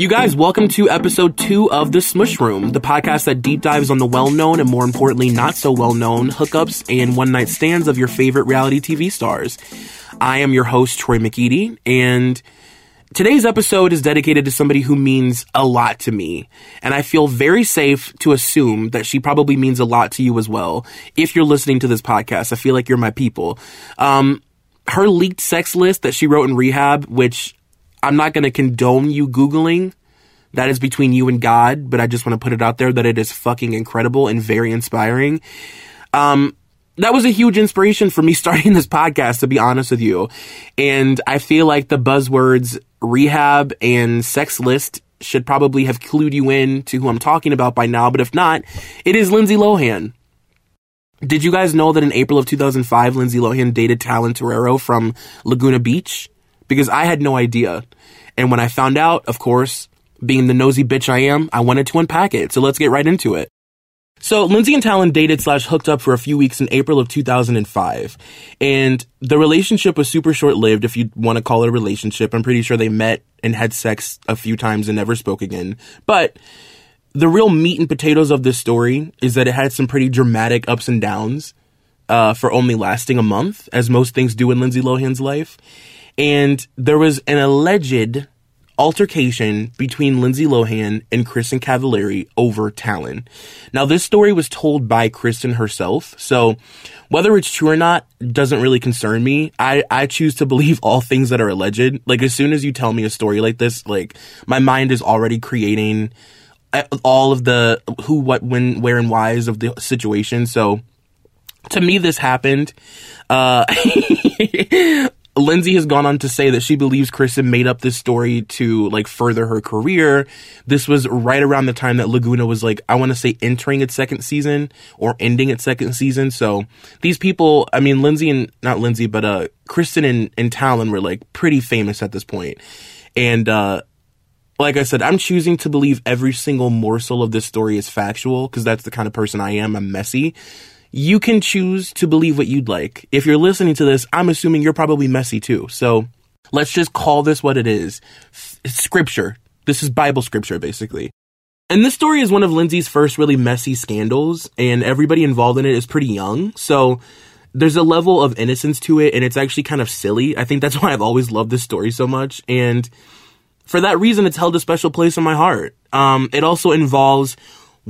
You guys, welcome to episode two of The Smush Room, the podcast that deep dives on the well known and more importantly, not so well known hookups and one night stands of your favorite reality TV stars. I am your host, Troy McEady, and today's episode is dedicated to somebody who means a lot to me. And I feel very safe to assume that she probably means a lot to you as well. If you're listening to this podcast, I feel like you're my people. Um, her leaked sex list that she wrote in rehab, which I'm not going to condone you Googling. That is between you and God, but I just want to put it out there that it is fucking incredible and very inspiring. Um, that was a huge inspiration for me starting this podcast, to be honest with you. And I feel like the buzzwords rehab and sex list should probably have clued you in to who I'm talking about by now, but if not, it is Lindsay Lohan. Did you guys know that in April of 2005, Lindsay Lohan dated Talan Torriero from Laguna Beach? Because I had no idea. And when I found out, of course, being the nosy bitch I am, I wanted to unpack it. So let's get right into it. So Lindsay and Talan dated slash hooked up for a few weeks in April of 2005. And the relationship was super short lived, if you want to call it a relationship. I'm pretty sure they met and had sex a few times and never spoke again. But the real meat and potatoes of this story is that it had some pretty dramatic ups and downs uh, for only lasting a month, as most things do in Lindsay Lohan's life. And there was an alleged altercation between Lindsay Lohan and Kristin Cavallari over Talan. Now, this story was told by Kristin herself, so whether it's true or not doesn't really concern me. I, I choose to believe all things that are alleged. Like, as soon as you tell me a story like this, like, my mind is already creating all of the who, what, when, where, and whys of the situation. So to me, this happened. Uh, Lindsay has gone on to say that she believes Kristin made up this story to like further her career. This was right around the time that Laguna was like, I want to say entering its second season or ending its second season. So these people, I mean, Lindsay and not Lindsay, but, uh, Kristin and, and Talan were like pretty famous at this point. And, uh, like I said, I'm choosing to believe every single morsel of this story is factual because that's the kind of person I am. I'm messy. You can choose to believe what you'd like. If you're listening to this, I'm assuming you're probably messy too. So let's just call this what it is. Scripture. This is Bible scripture, basically. And this story is one of Lindsay's first really messy scandals, and everybody involved in it is pretty young. So there's a level of innocence to it, and it's actually kind of silly. I think that's why I've always loved this story so much. And for that reason, it's held a special place in my heart. Um, it also involves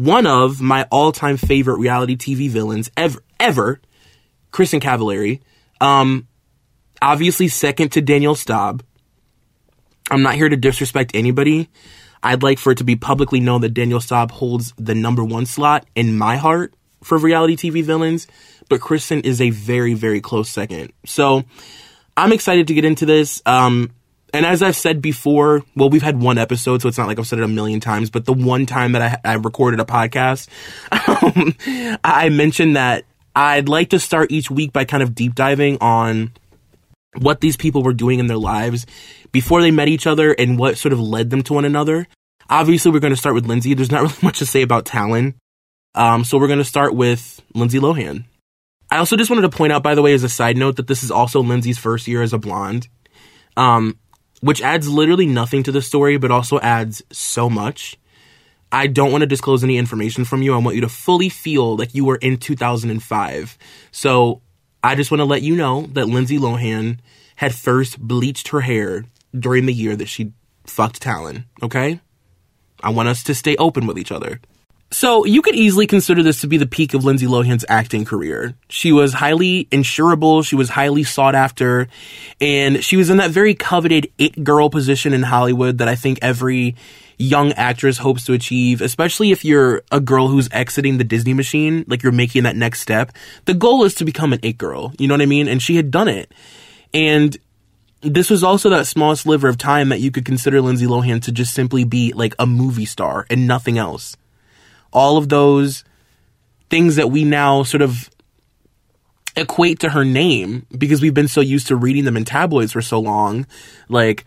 one of my all-time favorite reality TV villains ever, ever, Kristin Cavallari. Um, obviously second to Danielle Staub. I'm not here to disrespect anybody. I'd like for it to be publicly known that Danielle Staub holds the number one slot in my heart for reality TV villains, but Kristin is a very, very close second. So I'm excited to get into this. Um, and as I've said before, well, we've had one episode, so it's not like I've said it a million times, but the one time that I, I recorded a podcast, um, I mentioned that I'd like to start each week by kind of deep diving on what these people were doing in their lives before they met each other and what sort of led them to one another. Obviously, we're going to start with Lindsay. There's not really much to say about Talan. Um, so we're going to start with Lindsay Lohan. I also just wanted to point out, by the way, as a side note, that this is also Lindsay's first year as a blonde. Um, which adds literally nothing to the story, but also adds so much. I don't want to disclose any information from you. I want you to fully feel like you were in 2005. So I just want to let you know that Lindsay Lohan had first bleached her hair during the year that she fucked Talan, okay? I want us to stay open with each other. So you could easily consider this to be the peak of Lindsay Lohan's acting career. She was highly insurable, she was highly sought after, and she was in that very coveted it girl position in Hollywood that I think every young actress hopes to achieve, especially if you're a girl who's exiting the Disney machine, like you're making that next step. The goal is to become an it girl, you know what I mean? And she had done it. And this was also that small sliver of time that you could consider Lindsay Lohan to just simply be like a movie star and nothing else all of those things that we now sort of equate to her name because we've been so used to reading them in tabloids for so long, like,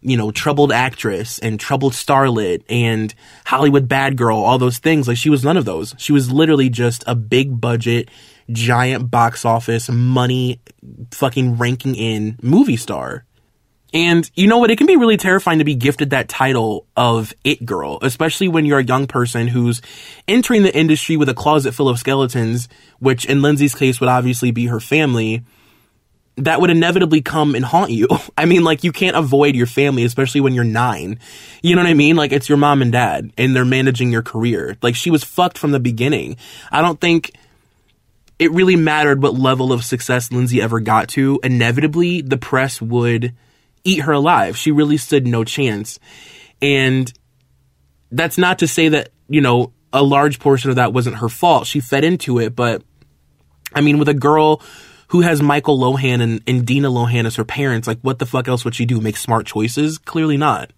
you know, troubled actress and troubled starlet and Hollywood bad girl, all those things. Like, she was none of those. She was literally just a big budget, giant box office, money fucking ranking in movie star. And you know what? It can be really terrifying to be gifted that title of it girl, especially when you're a young person who's entering the industry with a closet full of skeletons, which in Lindsay's case would obviously be her family. That would inevitably come and haunt you. I mean, like, you can't avoid your family, especially when you're nine. You know what I mean? Like, it's your mom and dad, and they're managing your career. Like, she was fucked from the beginning. I don't think it really mattered what level of success Lindsay ever got to. Inevitably, the press would eat her alive. She really stood no chance. And that's not to say that, you know, a large portion of that wasn't her fault. She fed into it, but I mean, with a girl who has Michael Lohan and, and Dina Lohan as her parents, like what the fuck else would she do? Make smart choices? Clearly not.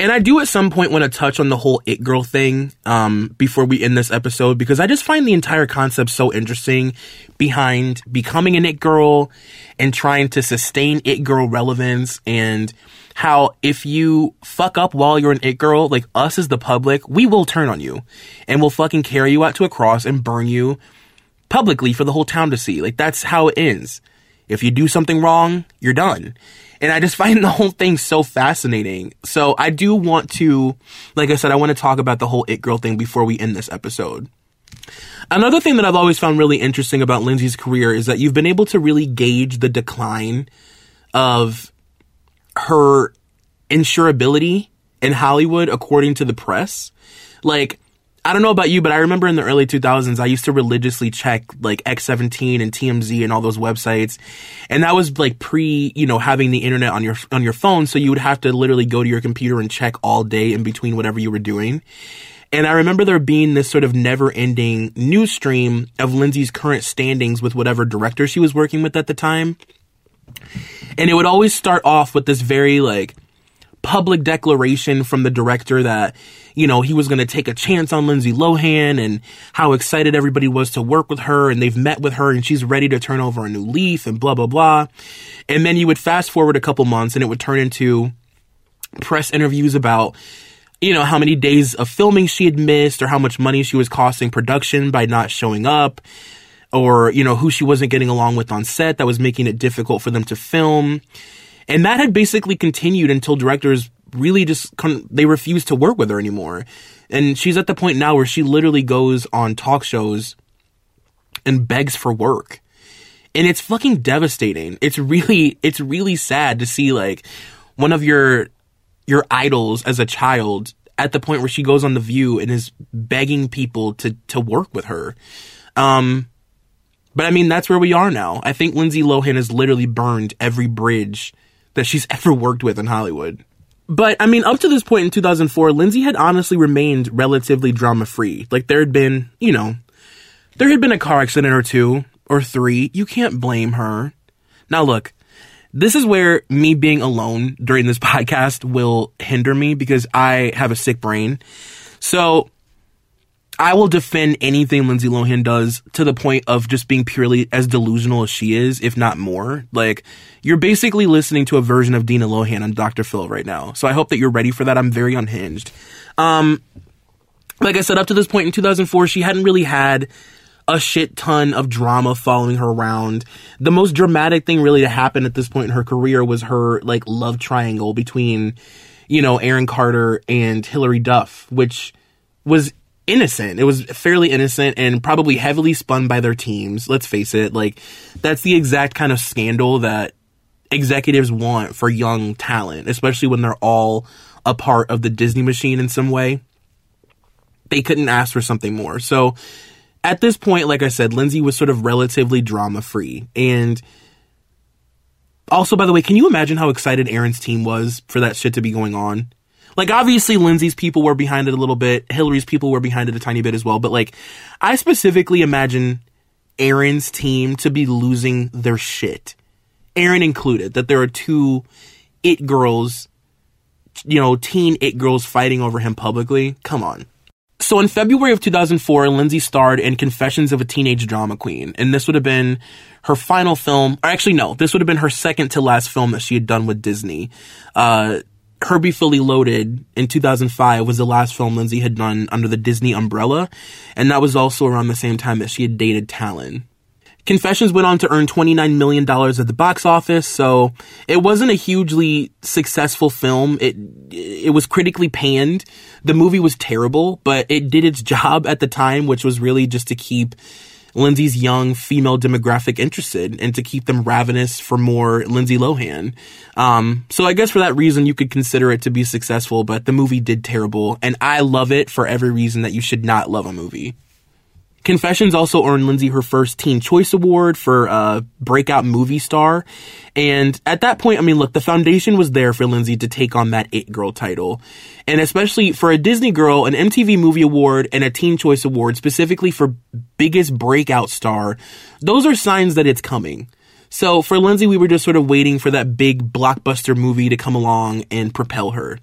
And I do at some point want to touch on the whole it girl thing um, before we end this episode because I just find the entire concept so interesting behind becoming an it girl and trying to sustain it girl relevance and how if you fuck up while you're an it girl, like us as the public, we will turn on you and we'll fucking carry you out to a cross and burn you publicly for the whole town to see. Like that's how it ends. If you do something wrong, you're done. And I just find the whole thing so fascinating. So I do want to, like I said, I want to talk about the whole It Girl thing before we end this episode. Another thing that I've always found really interesting about Lindsay's career is that you've been able to really gauge the decline of her insurability in Hollywood according to the press. Like, I don't know about you, but I remember in the early 2000s, I used to religiously check like X17 and TMZ and all those websites. And that was like pre, you know, having the internet on your, on your phone. So you would have to literally go to your computer and check all day in between whatever you were doing. And I remember there being this sort of never ending news stream of Lindsay's current standings with whatever director she was working with at the time. And it would always start off with this very like, public declaration from the director that, you know, he was going to take a chance on Lindsay Lohan and how excited everybody was to work with her and they've met with her and she's ready to turn over a new leaf and blah, blah, blah. And then you would fast forward a couple months and it would turn into press interviews about, you know, how many days of filming she had missed or how much money she was costing production by not showing up or, you know, who she wasn't getting along with on set that was making it difficult for them to film. And that had basically continued until directors really just con- they refused to work with her anymore. And she's at the point now where she literally goes on talk shows and begs for work. And it's fucking devastating. It's really it's really sad to see like one of your your idols as a child at the point where she goes on the view and is begging people to to work with her. Um but I mean that's where we are now. I think Lindsay Lohan has literally burned every bridge that she's ever worked with in Hollywood. But I mean, up to this point in 2004, Lindsay had honestly remained relatively drama free. Like there had been, you know, there had been a car accident or two or three. You can't blame her. Now look, this is where me being alone during this podcast will hinder me because I have a sick brain. So I will defend anything Lindsay Lohan does to the point of just being purely as delusional as she is, if not more. Like, you're basically listening to a version of Dina Lohan on Dr. Phil right now. So I hope that you're ready for that. I'm very unhinged. Um, like I said, up to this point in 2004, she hadn't really had a shit ton of drama following her around. The most dramatic thing really to happen at this point in her career was her, like, love triangle between, you know, Aaron Carter and Hilary Duff, which was innocent. It was fairly innocent and probably heavily spun by their teams. Let's face it. Like, that's the exact kind of scandal that executives want for young talent, especially when they're all a part of the Disney machine in some way. They couldn't ask for something more. So, at this point, like I said, Lindsay was sort of relatively drama free. And also, by the way, can you imagine how excited Aaron's team was for that shit to be going on? Like obviously Lindsay's people were behind it a little bit, Hilary's people were behind it a tiny bit as well, but like I specifically imagine Aaron's team to be losing their shit. Aaron included, that there are two it girls, you know, teen it girls fighting over him publicly. Come on. So in February of 2004, Lindsay starred in Confessions of a Teenage Drama Queen, and this would have been her final film. Or actually, no, this would have been her second to last film that she had done with Disney. Uh, Herbie Fully Loaded in 2005 was the last film Lindsay had done under the Disney umbrella, and that was also around the same time that she had dated Talan. Confessions went on to earn $29 million at the box office, so it wasn't a hugely successful film. It, it was critically panned. The movie was terrible, but it did its job at the time, which was really just to keep Lindsay's young female demographic interested and to keep them ravenous for more Lindsay Lohan. Um, so I guess for that reason, you could consider it to be successful, but the movie did terrible, and I love it for every reason that you should not love a movie. Confessions also earned Lindsay her first Teen Choice Award for uh, Breakout Movie Star. And at that point, I mean, look, the foundation was there for Lindsay to take on that It Girl title. And especially for a Disney Girl, an MTV Movie Award and a Teen Choice Award, specifically for Biggest Breakout Star, those are signs that it's coming. So for Lindsay, we were just sort of waiting for that big blockbuster movie to come along and propel her.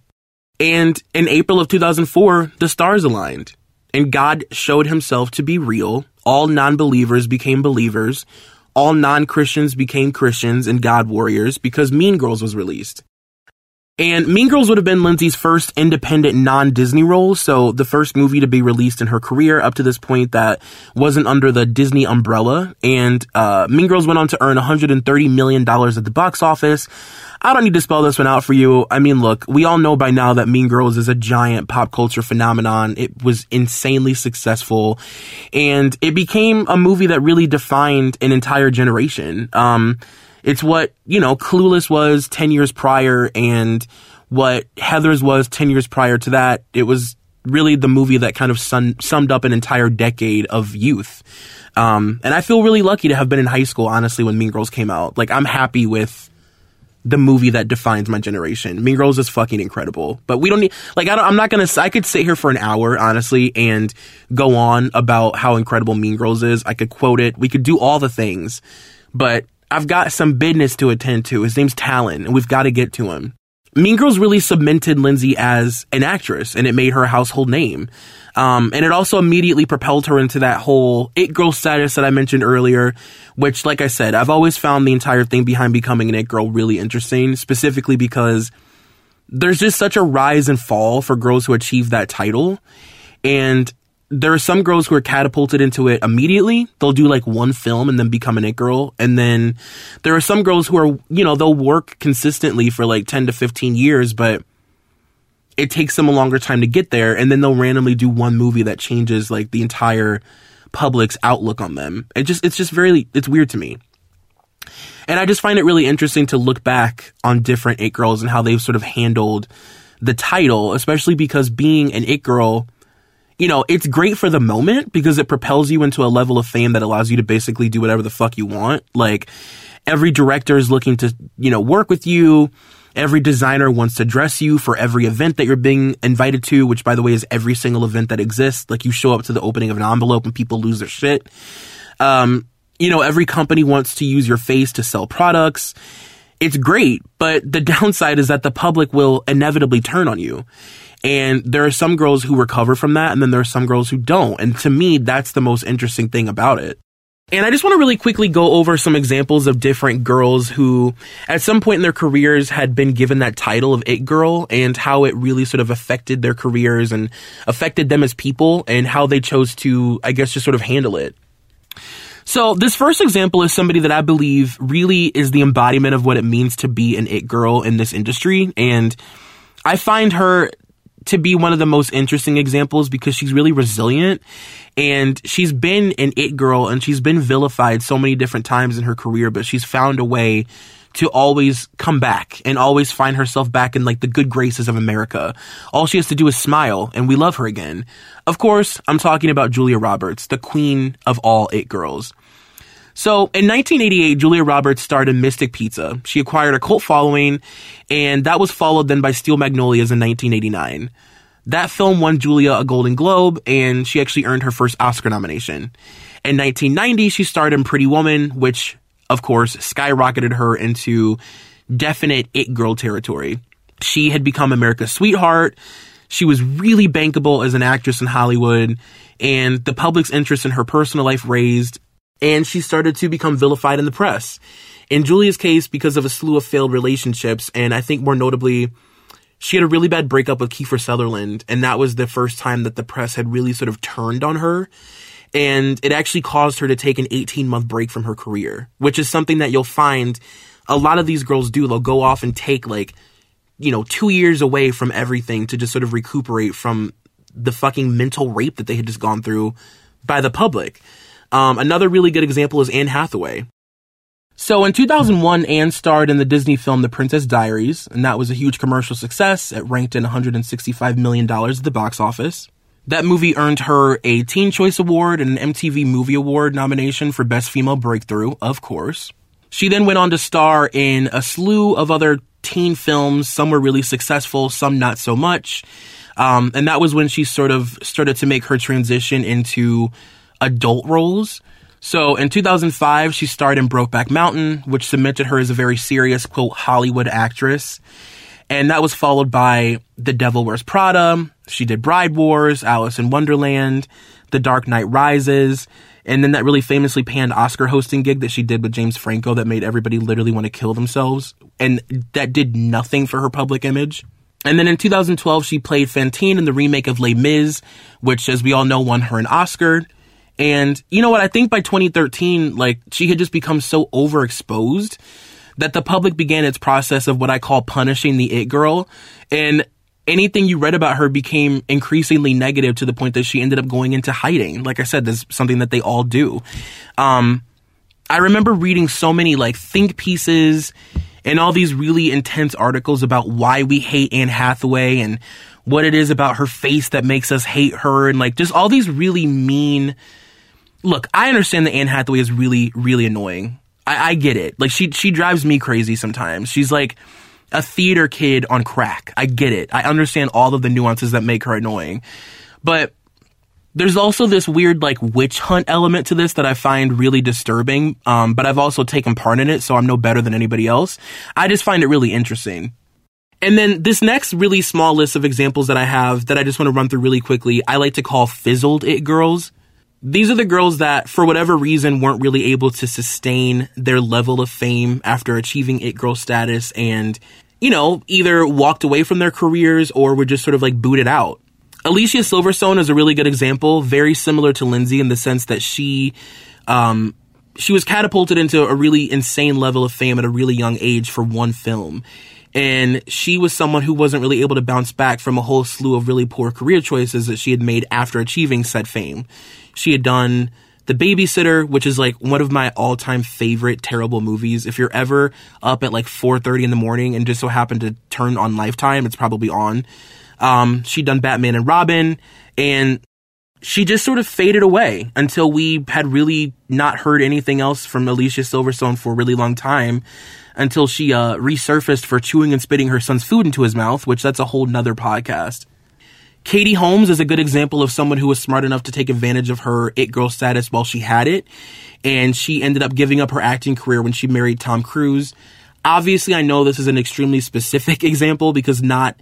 And in April of 2004, the stars aligned and God showed himself to be real. All non-believers became believers. All non-Christians became Christians and God warriors because Mean Girls was released. And Mean Girls would have been Lindsay's first independent non-Disney role, so the first movie to be released in her career up to this point that wasn't under the Disney umbrella. And uh, Mean Girls went on to earn $130 million at the box office. I don't need to spell this one out for you. I mean, look, we all know by now that Mean Girls is a giant pop culture phenomenon. It was insanely successful, and it became a movie that really defined an entire generation. Um, it's what, you know, Clueless was 10 years prior and what Heathers was 10 years prior to that. It was really the movie that kind of sun, summed up an entire decade of youth. Um, and I feel really lucky to have been in high school, honestly, when Mean Girls came out. Like, I'm happy with the movie that defines my generation. Mean Girls is fucking incredible. But we don't need, like, I don't, I'm not gonna, I could sit here for an hour, honestly, and go on about how incredible Mean Girls is. I could quote it. We could do all the things. But I've got some business to attend to. His name's Talan, and we've got to get to him. Mean Girls really cemented Lindsay as an actress, and it made her a household name. Um, and it also immediately propelled her into that whole it girl status that I mentioned earlier, which, like I said, I've always found the entire thing behind becoming an it girl really interesting, specifically because there's just such a rise and fall for girls who achieve that title. And there are some girls who are catapulted into it immediately. They'll do like one film and then become an it girl. And then there are some girls who are, you know, they'll work consistently for like 10 to 15 years, but it takes them a longer time to get there. And then they'll randomly do one movie that changes like the entire public's outlook on them. It just, it's just very, it's weird to me. And I just find it really interesting to look back on different it girls and how they've sort of handled the title, especially because being an it girl, you know, it's great for the moment because it propels you into a level of fame that allows you to basically do whatever the fuck you want. Like every director is looking to, you know, work with you. Every designer wants to dress you for every event that you're being invited to, which by the way is every single event that exists. Like you show up to the opening of an envelope and people lose their shit. Um, you know, every company wants to use your face to sell products. It's great, but the downside is that the public will inevitably turn on you. And there are some girls who recover from that, and then there are some girls who don't. And to me, that's the most interesting thing about it. And I just want to really quickly go over some examples of different girls who, at some point in their careers, had been given that title of It Girl and how it really sort of affected their careers and affected them as people and how they chose to, I guess, just sort of handle it. So this first example is somebody that I believe really is the embodiment of what it means to be an It Girl in this industry. And I find her to be one of the most interesting examples because she's really resilient and she's been an it girl and she's been vilified so many different times in her career, but she's found a way to always come back and always find herself back in like the good graces of America. All she has to do is smile and we love her again. Of course, I'm talking about Julia Roberts, the queen of all it girls. So in 1988, Julia Roberts starred in Mystic Pizza. She acquired a cult following, and that was followed then by Steel Magnolias in 1989. That film won Julia a Golden Globe, and she actually earned her first Oscar nomination. In 1990, she starred in Pretty Woman, which, of course, skyrocketed her into definite it girl territory. She had become America's sweetheart. She was really bankable as an actress in Hollywood, and the public's interest in her personal life raised, and she started to become vilified in the press. In Julia's case, because of a slew of failed relationships, and I think more notably, she had a really bad breakup with Kiefer Sutherland, and that was the first time that the press had really sort of turned on her. And it actually caused her to take an 18 month break from her career, which is something that you'll find a lot of these girls do. They'll go off and take like, you know, two years away from everything to just sort of recuperate from the fucking mental rape that they had just gone through by the public. Um, another really good example is Anne Hathaway. So in 2001, Anne starred in the Disney film The Princess Diaries, and that was a huge commercial success. It ranked in $165 million at the box office. That movie earned her a Teen Choice Award and an MTV Movie Award nomination for Best Female Breakthrough, of course. She then went on to star in a slew of other teen films. Some were really successful, some not so much. Um, and that was when she sort of started to make her transition into adult roles. So in 2005, she starred in Brokeback Mountain, which cemented her as a very serious, quote, Hollywood actress. And that was followed by The Devil Wears Prada. She did Bride Wars, Alice in Wonderland, The Dark Knight Rises, and then that really famously panned Oscar hosting gig that she did with James Franco that made everybody literally want to kill themselves. And that did nothing for her public image. And then in 2012, she played Fantine in the remake of Les Mis, which, as we all know, won her an Oscar. And you know what? I think by 2013, like, she had just become so overexposed that the public began its process of what I call punishing the it girl. And anything you read about her became increasingly negative to the point that she ended up going into hiding. Like I said, that's something that they all do. Um, I remember reading so many like think pieces and all these really intense articles about why we hate Anne Hathaway and what it is about her face that makes us hate her and like just all these really mean look, I understand that Anne Hathaway is really, really annoying. I, I get it. Like she she drives me crazy sometimes. She's like a theater kid on crack. I get it. I understand all of the nuances that make her annoying. But there's also this weird like witch hunt element to this that I find really disturbing. Um, but I've also taken part in it, so I'm no better than anybody else. I just find it really interesting. And then this next really small list of examples that I have that I just want to run through really quickly, I like to call fizzled it girls these are the girls that, for whatever reason, weren't really able to sustain their level of fame after achieving it girl status and, you know, either walked away from their careers or were just sort of like booted out. Alicia Silverstone is a really good example, very similar to Lindsay in the sense that she, um, she was catapulted into a really insane level of fame at a really young age for one film. And she was someone who wasn't really able to bounce back from a whole slew of really poor career choices that she had made after achieving said fame. She had done The Babysitter, which is like one of my all-time favorite terrible movies. If you're ever up at like 4:30 in the morning and just so happen to turn on Lifetime, it's probably on. Um, she'd done Batman and Robin, and she just sort of faded away until we had really not heard anything else from Alicia Silverstone for a really long time until she uh, resurfaced for chewing and spitting her son's food into his mouth, which that's a whole nother podcast. Katie Holmes is a good example of someone who was smart enough to take advantage of her it girl status while she had it. And she ended up giving up her acting career when she married Tom Cruise. Obviously, I know this is an extremely specific example because not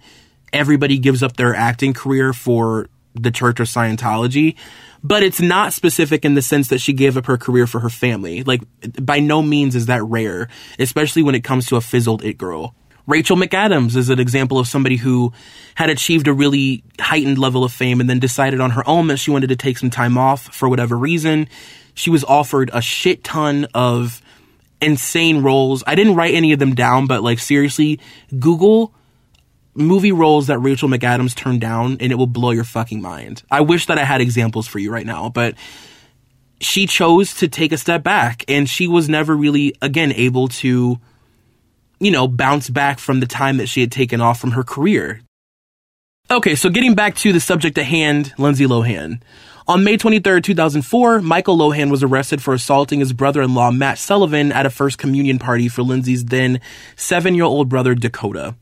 everybody gives up their acting career for the church or Scientology, but it's not specific in the sense that she gave up her career for her family. Like, by no means is that rare, especially when it comes to a fizzled it girl. Rachel McAdams is an example of somebody who had achieved a really heightened level of fame and then decided on her own that she wanted to take some time off for whatever reason. She was offered a shit ton of insane roles. I didn't write any of them down, but like seriously, Google movie roles that Rachel McAdams turned down and it will blow your fucking mind. I wish that I had examples for you right now, but she chose to take a step back and she was never really again able to you know, bounce back from the time that she had taken off from her career. Okay, so getting back to the subject at hand, Lindsay Lohan. On May 23, 2004, Michael Lohan was arrested for assaulting his brother-in-law Matt Sullivan at a first communion party for Lindsay's then seven-year-old brother Dakota.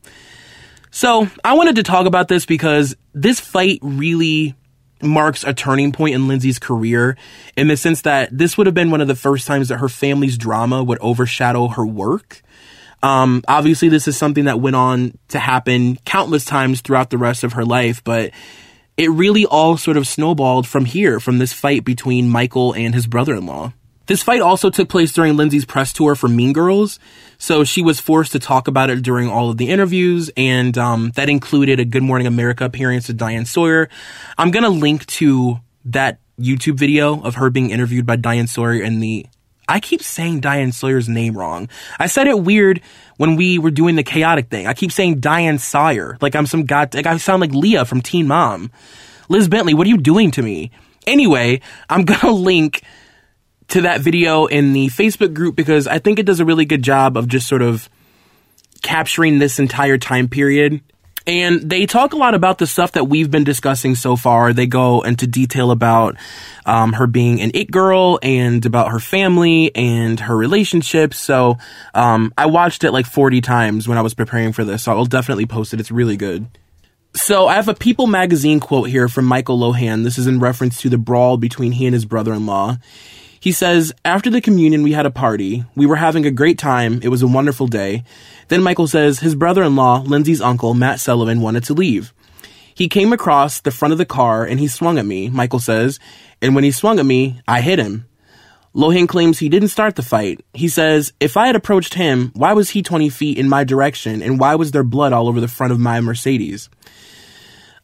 So, I wanted to talk about this because this fight really marks a turning point in Lindsay's career in the sense that this would have been one of the first times that her family's drama would overshadow her work. Um, obviously, this is something that went on to happen countless times throughout the rest of her life, but it really all sort of snowballed from here, from this fight between Michael and his brother in law. This fight also took place during Lindsay's press tour for Mean Girls, so she was forced to talk about it during all of the interviews, and um, that included a Good Morning America appearance with Diane Sawyer. I'm gonna link to that YouTube video of her being interviewed by Diane Sawyer and the I keep saying Diane Sawyer's name wrong. I said it weird when we were doing the chaotic thing. I keep saying Diane Sawyer. Like I'm some god like I sound like Leah from Teen Mom. Liz Bentley, what are you doing to me? Anyway, I'm gonna link to that video in the Facebook group because I think it does a really good job of just sort of capturing this entire time period. And they talk a lot about the stuff that we've been discussing so far. They go into detail about um, her being an it girl and about her family and her relationships. So um, I watched it like 40 times when I was preparing for this. So I'll definitely post it. It's really good. So I have a People magazine quote here from Michael Lohan. This is in reference to the brawl between he and his brother-in-law. He says, After the communion, we had a party. We were having a great time. It was a wonderful day. Then Michael says his brother in law, Lindsay's uncle, Matt Sullivan, wanted to leave. He came across the front of the car and he swung at me, Michael says, and when he swung at me, I hit him. Lohan claims he didn't start the fight. He says, if I had approached him, why was he 20 feet in my direction and why was there blood all over the front of my Mercedes?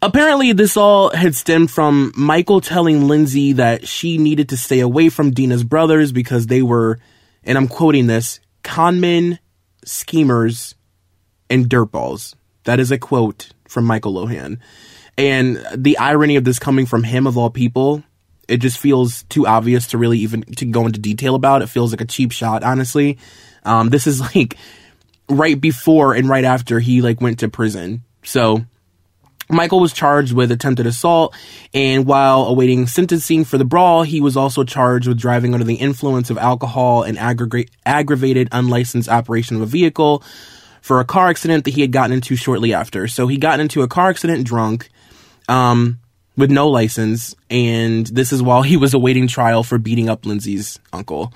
Apparently, this all had stemmed from Michael telling Lindsay that she needed to stay away from Dina's brothers because they were, and I'm quoting this, conmen, schemers, and dirtballs. That is a quote from Michael Lohan. And the irony of this coming from him of all people, it just feels too obvious to really even to go into detail about. It feels like a cheap shot, honestly. Um, this is like right before and right after he like went to prison. So Michael was charged with attempted assault, and while awaiting sentencing for the brawl, he was also charged with driving under the influence of alcohol and aggravated unlicensed operation of a vehicle for a car accident that he had gotten into shortly after. So he got into a car accident drunk, um, with no license, and this is while he was awaiting trial for beating up Lindsay's uncle.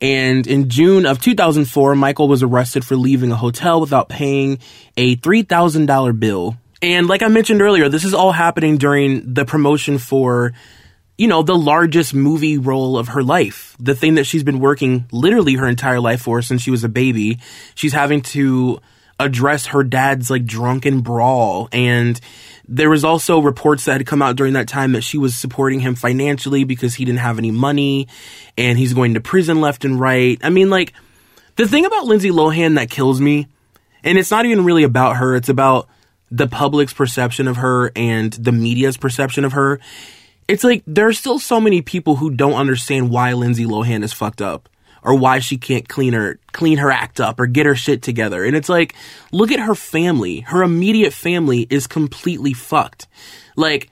And in June of 2004, Michael was arrested for leaving a hotel without paying a $3,000 bill and like I mentioned earlier, this is all happening during the promotion for, you know, the largest movie role of her life. The thing that she's been working literally her entire life for since she was a baby. She's having to address her dad's like drunken brawl. And there was also reports that had come out during that time that she was supporting him financially because he didn't have any money and he's going to prison left and right. I mean, like, the thing about Lindsay Lohan that kills me, and it's not even really about her, it's about the public's perception of her and the media's perception of her, it's like there are still so many people who don't understand why Lindsay Lohan is fucked up or why she can't clean her clean her act up or get her shit together. And it's like, look at her family. Her immediate family is completely fucked. Like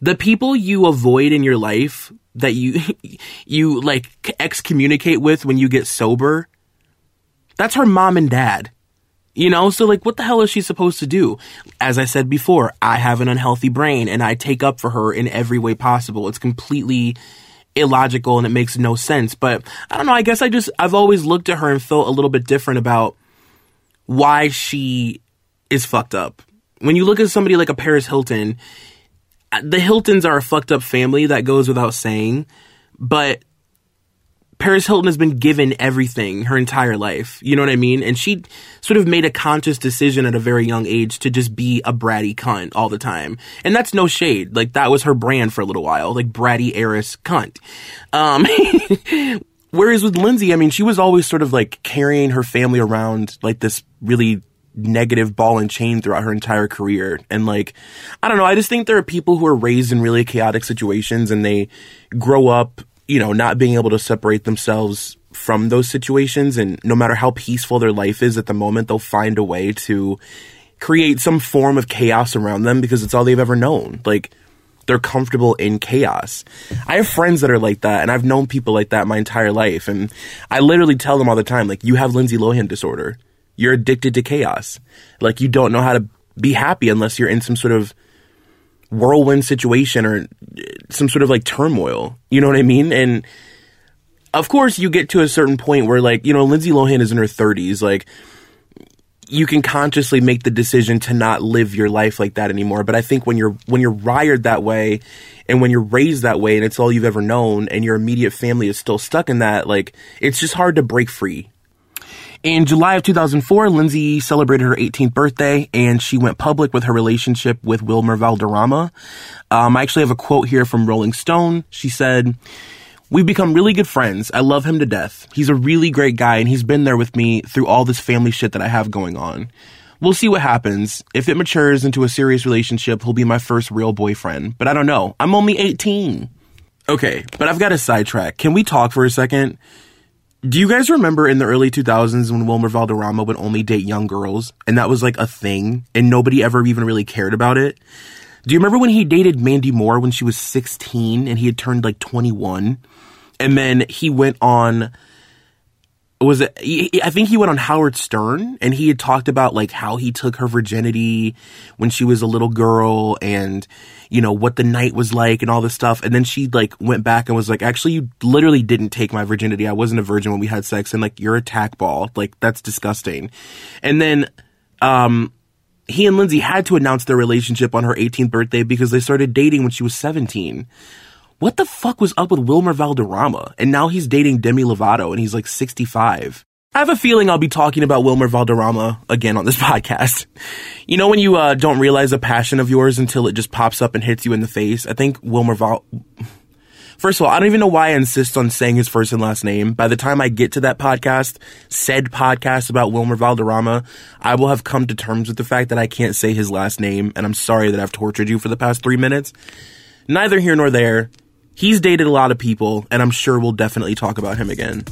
the people you avoid in your life that you you like excommunicate with when you get sober, that's her mom and dad. You know, so like, what the hell is she supposed to do? As I said before, I have an unhealthy brain and I take up for her in every way possible. It's completely illogical and it makes no sense. But I don't know. I guess I just, I've always looked at her and felt a little bit different about why she is fucked up. When you look at somebody like a Paris Hilton, uh, the Hiltons are a fucked up family that goes without saying, but Paris Hilton has been given everything her entire life. You know what I mean? And she sort of made a conscious decision at a very young age to just be a bratty cunt all the time. And that's no shade. Like that was her brand for a little while, like bratty heiress cunt. Um, whereas with Lindsay, I mean, she was always sort of like carrying her family around like this really negative ball and chain throughout her entire career. And like, I don't know, I just think there are people who are raised in really chaotic situations and they grow up you know, not being able to separate themselves from those situations. And no matter how peaceful their life is at the moment, they'll find a way to create some form of chaos around them because it's all they've ever known. Like, they're comfortable in chaos. I have friends that are like that, and I've known people like that my entire life. And I literally tell them all the time, like, you have Lindsay Lohan disorder. You're addicted to chaos. Like, you don't know how to be happy unless you're in some sort of whirlwind situation or some sort of like turmoil. You know what I mean? And of course, you get to a certain point where, like, you know, Lindsay Lohan is in her 30s. Like, you can consciously make the decision to not live your life like that anymore. But I think when you're when you're wired that way, and when you're raised that way, and it's all you've ever known, and your immediate family is still stuck in that, like, it's just hard to break free. In July of 2004, Lindsay celebrated her 18th birthday and she went public with her relationship with Wilmer Valderrama. Um, I actually have a quote here from Rolling Stone. She said, We've become really good friends. I love him to death. He's a really great guy and he's been there with me through all this family shit that I have going on. We'll see what happens. If it matures into a serious relationship, he'll be my first real boyfriend. But I don't know. I'm only 18. Okay, but I've got a sidetrack. Can we talk for a second? Do you guys remember in the early 2000s when Wilmer Valderrama would only date young girls? And that was like a thing, and nobody ever even really cared about it? Do you remember when he dated Mandy Moore when she was 16 and he had turned like 21? And then he went on was it i think he went on howard stern and he had talked about like how he took her virginity when she was a little girl and you know what the night was like and all this stuff. And then she like went back and was like actually you literally didn't take my virginity. I wasn't a virgin when we had sex and like you're a tack ball. Like that's disgusting. And then um he and lindsay had to announce their relationship on her 18th birthday because they started dating when she was 17 what the fuck was up with Wilmer Valderrama? And now he's dating Demi Lovato and he's like 65. I have a feeling I'll be talking about Wilmer Valderrama again on this podcast. You know when you uh, don't realize a passion of yours until it just pops up and hits you in the face? I think Wilmer Val... First of all, I don't even know why I insist on saying his first and last name. By the time I get to that podcast, said podcast about Wilmer Valderrama, I will have come to terms with the fact that I can't say his last name, and I'm sorry that I've tortured you for the past three minutes. Neither here nor there. He's dated a lot of people, and I'm sure we'll definitely talk about him again.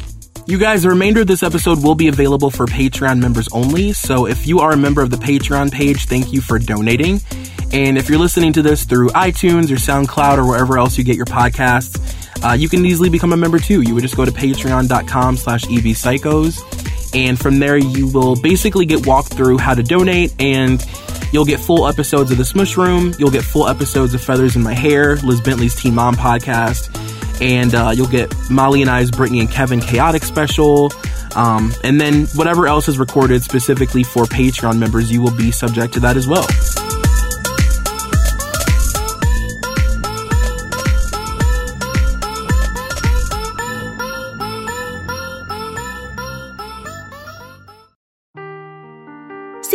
You guys, the remainder of this episode will be available for Patreon members only. So if you are a member of the Patreon page, thank you for donating. And if you're listening to this through iTunes or SoundCloud or wherever else you get your podcasts, uh, you can easily become a member too. You would just go to patreon.com slash evpsychos. And from there, you will basically get walked through how to donate and You'll get full episodes of The Smush Room. You'll get full episodes of Feathers in My Hair, Liz Bentley's Teen Mom podcast. And uh, you'll get Molly and I's Brittany and Kevin Chaotic special. Um, and then whatever else is recorded specifically for Patreon members, you will be subject to that as well.